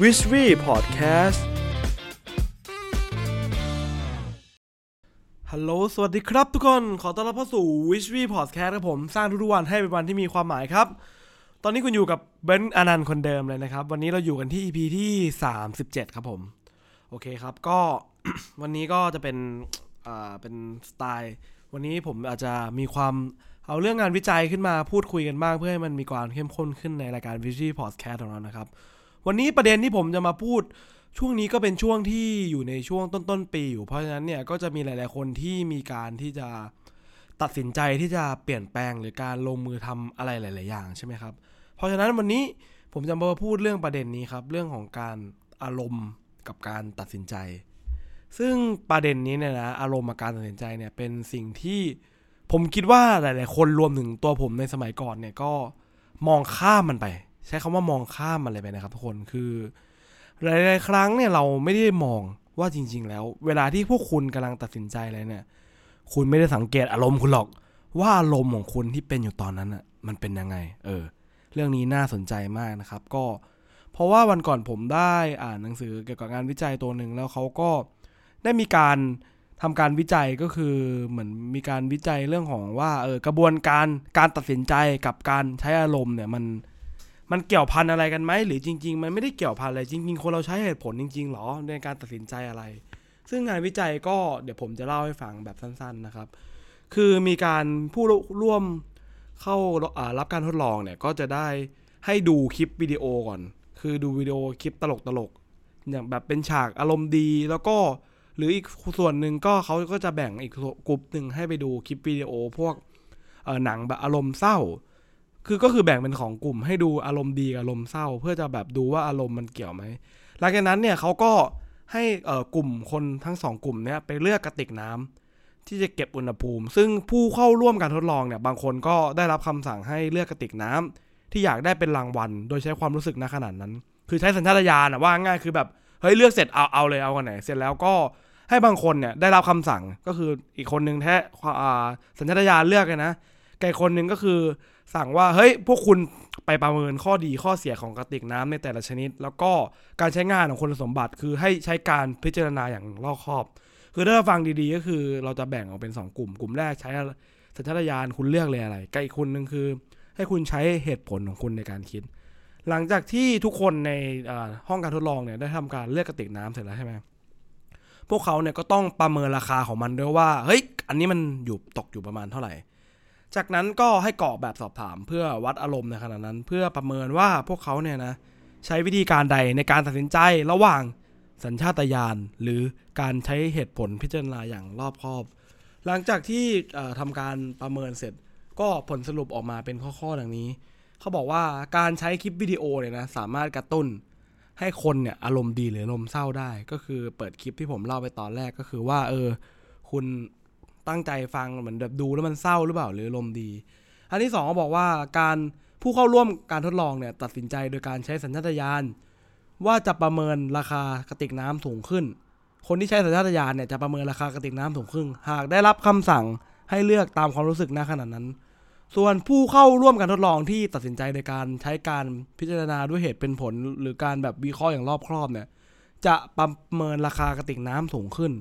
w i s h w e Podcast ฮัลโหล สวัสดีครับทุกคน ขอต้อนรับเข้าสู่ w i s h w e Podcast ครับผม สร้างทุกๆวันให้เป็นวันที่มีความหมายครับ ตอนนี้คุณอยู่กับเบนซ์อนันต์คนเดิมเลยนะครับ วันนี้เราอยู่กันที่ EP ที่ 37 ครับผม โอเคครับ ก็วันนี้ก็จะเป็น อ่า เป็นสไตล์ วันนี้ผมอาจจะมีความเอาเรื่องงานวิจัยขึ้นมาพูดคุยกันบ้างเพื่อให้มันมีความเข้มข้นขึ้นในรายการ v i s h w e Podcast ของเรานะครับ วันนี้ประเด็นที่ผมจะมาพูด ช่วงนี้ก็เป็นช่วงที่อยู่ในช่วงต้นๆปีอยู่เพราะฉะนั้นเนี่ยก็จะมีหลาย ๆ คนที่มีการที่จะตัดสินใจที่จะเปลี่ยนแปลงหรือการลงมือทำอะไรหลาย ๆ อย่างใช่ไหมครับ เพราะฉะนั้นวันนี้ผมจะมาพูดเรื่องประเด็นนี้ครับ เรื่องของการอารมณ์กับการตัดสินใจ ซึ่งประเด็นนี้เนี่ยนะอารมณ์กับการตัดสินใจเนี่ยเป็นสิ่งที่ผมคิดว่าหลาย ๆ คนรวมถึงตัวผมในสมัยก่อนเนี่ยก็มองข้ามมันไป ใช้คำว่ามองข้ามมันเลยไปนะครับทุกคนคือหลายๆครั้งเนี่ยเราไม่ได้มองว่าจริง ๆ แล้ว เวลาที่พวกคุณกำลังตัดสินใจอะไรเนี่ย คุณไม่ได้สังเกตอารมณ์คุณหรอก ว่าอารมณ์ของคุณที่เป็นอยู่ตอนนั้นอะมันเป็นยังไง เออ เรื่องนี้น่าสนใจมากนะครับ ก็ เพราะว่าวันก่อนผมได้อ่านหนังสือเกี่ยวกับงานวิจัยตัวหนึ่งแล้วเขาก็ได้มีการทำการวิจัยก็คือเหมือนมีการวิจัยเรื่องของว่าเออกระบวนการการตัดสินใจกับการใช้อารมณ์เนี่ยมัน มันเกี่ยวพันอะไรกันไหมหรือจริง ๆ มันไม่ได้เกี่ยวพันอะไรจริง ๆ คนเราใช้เหตุผลจริงๆหรอในการตัดสินใจอะไร ซึ่งงานวิจัยก็เดี๋ยวผมจะเล่าให้ฟังแบบสั้น ๆนะครับ คือมีการผู้ร่วมเข้าารับการทดลองเนี่ยก็จะได้ให้ดูคลิปวิดีโอก่อน คือดูวิดีโอคลิปตลกๆอย่างแบบเป็นฉากอารมณ์ดีแล้วก็หรืออีกส่วนหนึ่งก็เขาก็จะแบ่งอีกกลุ่มหนึ่งให้ไปดูคลิปวิดีโอพวกหนังแบบอารมณ์เศร้า คือก็คือแบ่งเป็นของกลุ่มให้ดูอารมณ์ดีกับอารมณ์เศร้า เพื่อจะแบบดูว่าอารมณ์มันเกี่ยวไหมหลังจากนั้นเนี่ยเขาก็ให้กลุ่มคนทั้งสองกลุ่มเนี่ยไปเลือกกระติกน้ำที่จะเก็บอุณหภูมิ ซึ่งผู้เข้าร่วมการทดลองเนี่ยบางคนก็ได้รับคำสั่งให้เลือกกระติกน้ำที่อยากได้เป็นรางวัล โดยใช้ความรู้สึกณขนาดนั้น คือใช้สัญชาตญาณว่าง่ายคือแบบเฮ้ยเลือกเสร็จเอาเอาเลยเอากันไหนเสร็จแล้วก็ให้บางคนเนี่ยได้รับคำสั่งก็คืออีกคนนึงแท้สัญชาตญาณเลือกเลยนะไก่คนนึงก็คือ สั่งว่าเฮ้ยพวกคุณไปประเมินข้อดีข้อเสียของกระติกน้ำในแต่ละชนิด แล้วก็การใช้งานของคุณสมบัติคือให้ใช้การพิจารณาอย่างรอบคอบ คือถ้าฟังดีๆ ก็คือเราจะแบ่งออกเป็น 2 กลุ่ม กลุ่มแรกใช้สัญชาตญาณคุณเลือกเลยอะไรกับอีกคนหนึ่งคือ ให้คุณใช้เหตุผลของคุณในการคิด หลังจากที่ทุกคนในห้องการทดลองเนี่ยได้ทำการเลือกกระติกน้ำเสร็จแล้วใช่ไหมพวกเขาเนี่ยก็ต้องประเมินราคาของมันด้วยว่าเฮ้ยอันนี้มันอยู่ตกอยู่ประมาณเท่าไหร่ จากนั้นก็ให้กรอกแบบสอบถามเพื่อวัดอารมณ์ในขณะนั้น เพื่อประเมินว่าพวกเขาเนี่ยนะใช้วิธีการใดในการตัดสินใจระหว่างสัญชาตญาณหรือการใช้เหตุผลพิจารณาอย่างรอบคอบ หลังจากที่ทำการประเมินเสร็จ ก็ผลสรุปออกมาเป็นข้อๆดังนี้ เขาบอกว่าการใช้คลิปวิดีโอเนี่ยนะสามารถกระตุ้นให้คนเนี่ยอารมณ์ดีหรืออารมณ์เศร้าได้ ก็คือเปิดคลิปที่ผมเล่าไปตอนแรกก็คือว่า เออ คุณ ตั้งใจฟังเหมือนแบบดูแล้วมันเศร้าหรือเปล่าหรือลมดี อันที่สองเขาบอกว่าการผู้เข้าร่วมการทดลองเนี่ยตัดสินใจโดยการใช้สัญชาตญาณว่าจะประเมินราคากระติกน้ำสูงขึ้น คนที่ใช้สัญชาตญาณเนี่ยจะประเมินราคากระติกน้ำสูงขึ้น หากได้รับคำสั่งให้เลือกตามความรู้สึกณขณะนั้น ส่วนผู้เข้าร่วมการทดลองที่ตัดสินใจโดยการใช้การพิจารณาด้วยเหตุเป็นผล หรือการแบบวิเคราะห์อย่างรอบครอบเนี่ยจะประเมินราคากระติกน้ำสูงขึ้น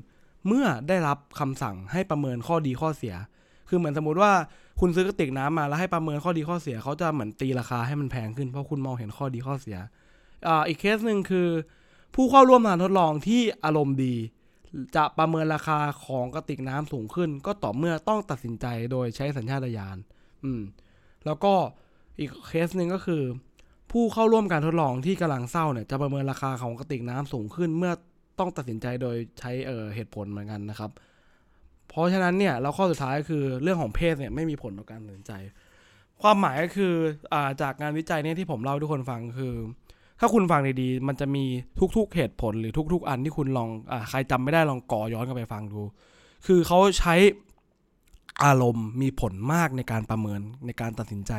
เมื่อได้รับคำสั่งให้ประเมินข้อดีข้อเสีย คือเหมือนสมมติว่าคุณซื้อกระติกน้ำมาแล้วให้ประเมินข้อดีข้อเสียเขาจะเหมือนตีราคาให้มันแพงขึ้นเพราะคุณมองเห็นข้อดีข้อเสียอ่าอีกเคสหนึ่งคือ ผู้เข้าร่วมการทดลองที่อารมณ์ดี จะประเมินราคาของกระติกน้ำสูงขึ้น ก็ต่อเมื่อต้องตัดสินใจโดยใช้สัญชาตญาณอืม แล้วก็อีกเคสหนึ่งก็คือ ผู้เข้าร่วมการทดลองที่กำลังเศร้าเนี่ยจะประเมินราคาของกระติกน้ำสูงขึ้น เมื่อ ต้องตัดสินใจโดยใช้เออเหตุผลเหมือนกันนะครับ เพราะฉะนั้นเนี่ยแล้วข้อสุดท้ายคือเรื่องของเพศเนี่ยไม่มีผลต่อการตัดสินใจ ความหมายก็คืออาจากงานวิจัยเนี่ยที่ผมเล่าทุกคนฟังคือ ถ้าคุณฟังดีๆมันจะมีทุกๆเหตุผลหรือทุก ๆ อันที่คุณลองอใครจำไม่ได้ลองก่อย้อนกลับไปฟังดู คือเขาใช้อารมณ์มีผลมากในการประเมินในการตัดสินใจ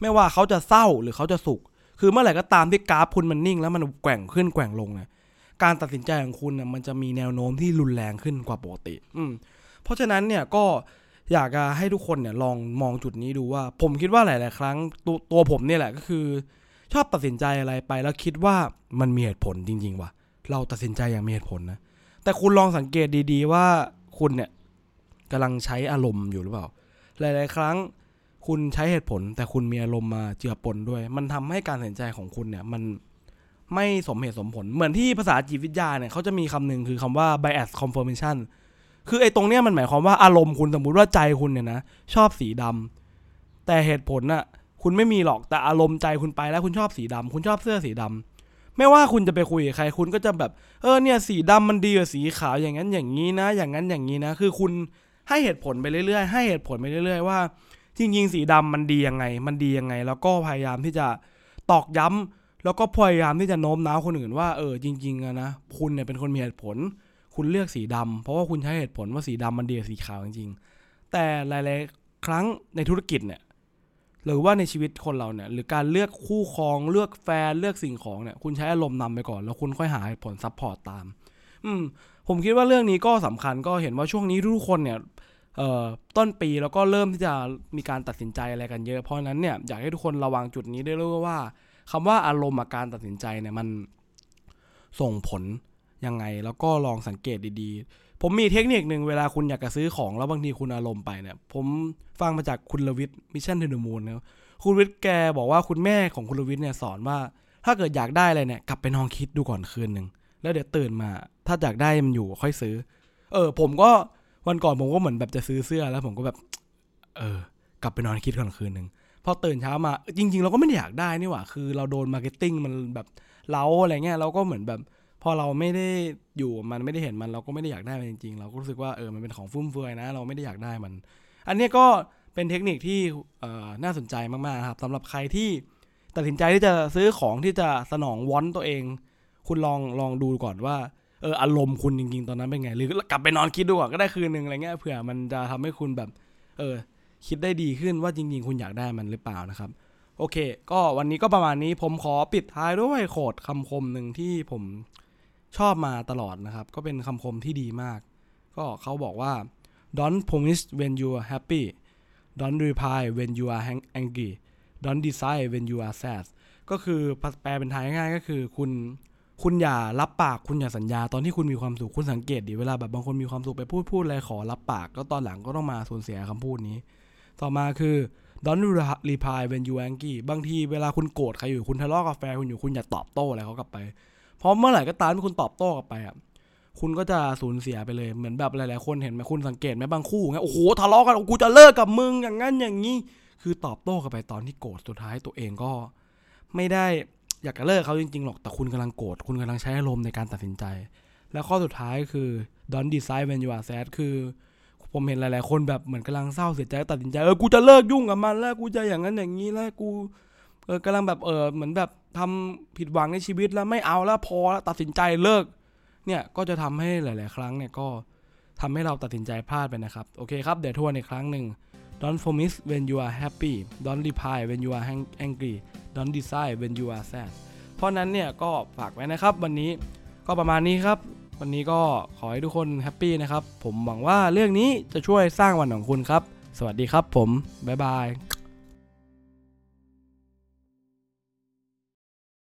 ไม่ว่าเขาจะเศร้าหรือเขาจะสุข คือเมื่อไหร่ก็ตามที่กราฟคุณมันนิ่ง แล้วมันแกว่งขึ้นแกว่งลงเนี่ย การตัดสินใจของคุณน่ยมันจะมีแนวโน้มที่รุนแรงขึ้นกว่าปกติ อืม เพราะฉะนั้นเนี่ยก็อยากจะให้ทุกคนเนี่ยลองมองจุดนี้ดูว่า ผมคิดว่าหลาย ๆ ครั้งตวตัวผมเนี่ยแหละก็คือ ชอบตัดสินใจอะไรไปแล้วคิดว่ามันมีเหตุผลจริง ๆ ว่ะ เราตัดสินใจอย่างมีเหตุผลนะ แต่คุณลองสังเกตดี ๆ ว่าคุณเนี่ยกำลังใช้อารมณ์อยู่หรือเปล่า หลาย ๆ ครั้งคุณใช้เหตุผล แต่คุณมีอารมณ์มาเจือปนด้วย มันทำให้การตัดสินใจของคุณเนี่ยมัน ไม่สมเหตุสมผล เหมือนที่ภาษาจิตวิทยาเนี่ยเขาจะมีคำหนึ่งคือคำว่า bias confirmation คือไอ้ตรงเนี้ยมันหมายความว่าอารมณ์คุณสมมุติว่าใจคุณเนี่ยนะชอบสีดำแต่เหตุผลน่ะคุณไม่มีหรอกแต่อารมณ์ใจคุณไปแล้วคุณชอบสีดำคุณชอบเสื้อสีดำไม่ว่าคุณจะไปคุยกับใครคุณก็จะแบบเออเนี่ยสีดำมันดีกว่าสีขาวอย่างนั้นอย่างนี้นะ อย่างนั้นอย่างนี้นะ คือคุณให้เหตุผลไปเรื่อยๆ ให้เหตุผลไปเรื่อยๆว่า จริงๆ สีดำมันดียังไง มันดียังไง แล้วก็พยายามที่จะตอกย้ำ แล้วก็พยายามที่จะโน้มน้าวคนอื่นว่าเออจริงๆอะนะคุณเนี่ยเป็นคนมีเหตุผล คุณเลือกสีดำเพราะว่าคุณใช้เหตุผลว่าสีดำมันดีกว่าสีขาวจริงๆ แต่หลายๆ ครั้งในธุรกิจเนี่ยหรือว่าในชีวิตคนเราเนี่ยหรือการเลือกคู่ครองเลือกแฟนเลือกสิ่งของเนี่ยคุณใช้อารมณ์นำไปก่อนแล้วคุณค่อยหาเหตุผลซับพอร์ตตาม อืม ผมคิดว่าเรื่องนี้ก็สำคัญก็เห็นว่าช่วงนี้ทุกคนเนี่ยเอ่อต้นปีแล้วก็เริ่มที่จะมีการตัดสินใจอะไรกันเยอะเพราะนั้นเนี่ยอยากให้ทุกคนระวังจุดนี้ได้ด้วยว่า คำว่าอารมณ์กับการตัดสินใจเนี่ยมันส่งผลยังไง แล้วก็ลองสังเกตดีๆ ผมมีเทคนิคหนึ่งเวลาคุณอยากจะซื้อของแล้วบางทีคุณอารมณ์ไปเนี่ย ผมฟังมาจากคุณรวิศ Mission To The Moon นะคุณรวิศแกบอกว่าคุณแม่ของคุณรวิศเนี่ยสอนว่า ถ้าเกิดอยากได้อะไรเนี่ยกลับไปนอนคิดดูก่อนคืนหนึ่งแล้วเดี๋ยวตื่นมา ถ้าอยากได้มันอยู่ค่อยซื้อ เออ ผมก็วันก่อนผมก็เหมือนแบบจะซื้อเสื้อแล้วผมก็แบบ เออ กลับไปนอนคิดก่อนคืนหนึ่ง พอตื่นเช้ามาจริง ๆ เราก็ไม่ได้อยากได้นี่หว่า คือเราโดน marketing มันแบบเร้าอะไรเงี้ยเราก็เหมือนแบบ พอเราไม่ได้อยู่มันไม่ได้เห็นมันเราก็ไม่ได้อยากได้มันจริง ๆ เราก็รู้สึกว่าเออมันเป็นของฟุ่มเฟือยนะ เราไม่ได้อยากได้มัน อันนี้ก็เป็นเทคนิคที่เอ่อน่าสนใจมากๆครับสำหรับใครที่ตัดสินใจที่จะซื้อของที่จะสนอง want ตัวเอง คุณลองลองดูก่อนว่าเอออารมณ์คุณจริงๆ ตอนนั้นเป็นไง หรือกลับไปนอนคิดดูก่อนก็ได้คืนหนึ่งอะไรเงี้ยเผื่อมันจะทำให้คุณแบบ เออ คิดได้ดีขึ้นว่าจริงๆ คุณอยากได้มันหรือเปล่านะครับ โอเค ก็วันนี้ก็ประมาณนี้ผมขอปิดท้ายด้วยโคดคำคมหนึ่งที่ผมชอบมาตลอดนะครับ ก็เป็นคำคมที่ดีมาก ก็เขาบอกว่า don't promise when you are happy don't reply when you are angry don't decide when you are sad ก็คือแปลเป็นไทยง่ายๆก็คือคุณคุณอย่ารับปากคุณอย่าสัญญาตอนที่คุณมีความสุขคุณสังเกตดิเวลาแบบบางคนมีความสุขไปพูดพูดอะไรขอรับปาก ก็ตอนหลังก็ต้องมาสูญเสียคำพูดนี้ ต่อมาคือ don't reply when you angry บางทีเวลาคุณโกรธใครอยู่คุณทะเลาะกับแฟนคุณอยู่คุณอย่าตอบโต้อะไรเขากลับไป เพราะเมื่อไหร่ก็ตามที่คุณตอบโต้กลับไปอะคุณก็จะสูญเสียไปเลยเหมือนแบบหลายๆคนเห็นไหมคุณสังเกตไหมบางคู่ไงโอ้โหทะเลาะกันกูจะเลิกกับมึงอย่างนั้นอย่างนี้ คือตอบโต้กลับไปตอนที่โกรธสุดท้ายตัวเองก็ ไม่ได้อยากจะเลิกเขาจริงๆหรอกแต่คุณกำลังโกรธคุณกำลังใช้อารมณ์ในการตัดสินใจ แล้วข้อสุดท้ายคือ don't decide when you are sad คือ ผมเห็นหลาย ๆ คนแบบเหมือนกำลังเศร้าเสียใจตัดสินใจเออกูจะเลิกยุ่งกับมันแล้วกูจะอย่างนั้นอย่างนี้แล้วกูเออกำลังแบบเออเหมือนแบบทำผิดหวังในชีวิตแล้วไม่เอาแล้วพอแล้วตัดสินใจเลิก เนี่ยก็จะทำให้หลาย ๆ ครั้งเนี่ยก็ทำให้เราตัดสินใจพลาดไปนะครับ โอเคครับ เดี๋ยวทวนอีกครั้งหนึ่ง don't promise when you are happy don't reply when you are angry don't decide when you are sad เพราะนั้นเนี่ยก็ฝากไว้นะครับวันนี้ก็ประมาณนี้ครับ วันนี้ก็ขอให้ทุกคนแฮปปี้นะครับ ผมหวังว่าเรื่องนี้จะช่วยสร้างวันของคุณครับ สวัสดีครับผม บ๊ายบาย